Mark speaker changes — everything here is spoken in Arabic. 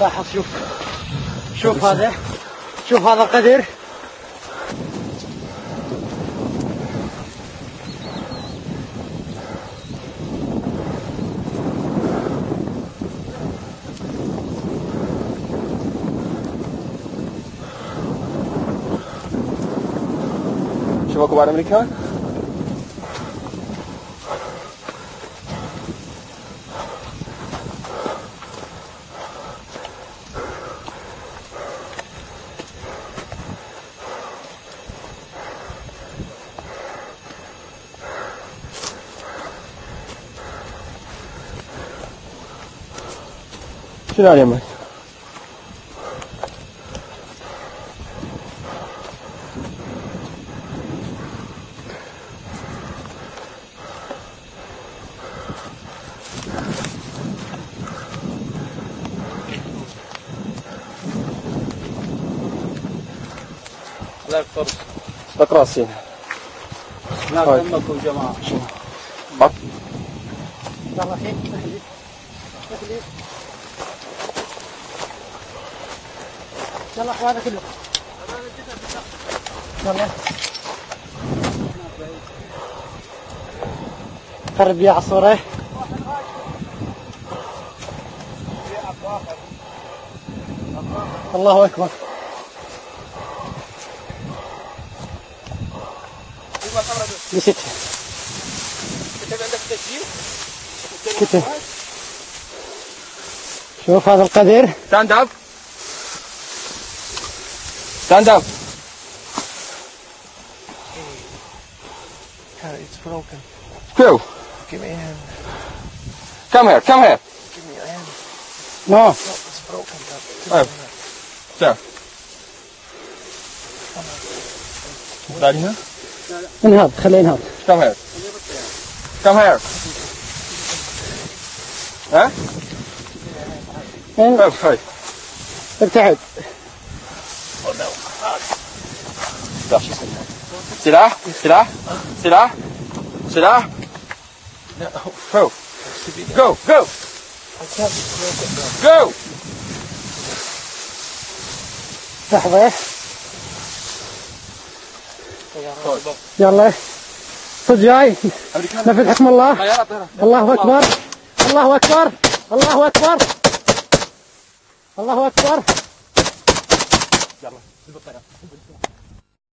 Speaker 1: لاحظ شوف. شوف هذا. شوف هذا القدر
Speaker 2: شوف اكو بعد امريكان شنو على يمك؟
Speaker 1: Стрелялимось. Takrasi.
Speaker 2: Nereden bakıyor
Speaker 1: cemaat?
Speaker 2: Bak.
Speaker 1: Allah'a emanet
Speaker 2: olun.
Speaker 1: يلا اخوانا كلهم يلا. قرب يا عصورة الله أكبر. نسيت. كتب. شوف هذا القدر
Speaker 2: ستاند اب Stand up. Hey.
Speaker 3: Uh, it's broken.
Speaker 2: Screw.
Speaker 3: Give me a hand.
Speaker 2: Come here, come here.
Speaker 3: Give me a hand.
Speaker 1: No.
Speaker 3: no it's broken. Oh. Zo.
Speaker 2: Hoe
Speaker 3: laat je
Speaker 2: nou? Een hand,
Speaker 1: geen hand. Kom
Speaker 2: her. Kom her. Hè? Huh?
Speaker 1: En?
Speaker 2: Oh, sorry.
Speaker 1: Het
Speaker 2: uit. سلاح سلاح سلاح
Speaker 3: سلاح.
Speaker 2: Go.
Speaker 3: To be
Speaker 2: Go.
Speaker 1: لحظة. يلا. صد جاي. نفذ حكم الله. الله أكبر. الله أكبر. الله أكبر. الله أكبر.
Speaker 2: يلا اظبط طريقك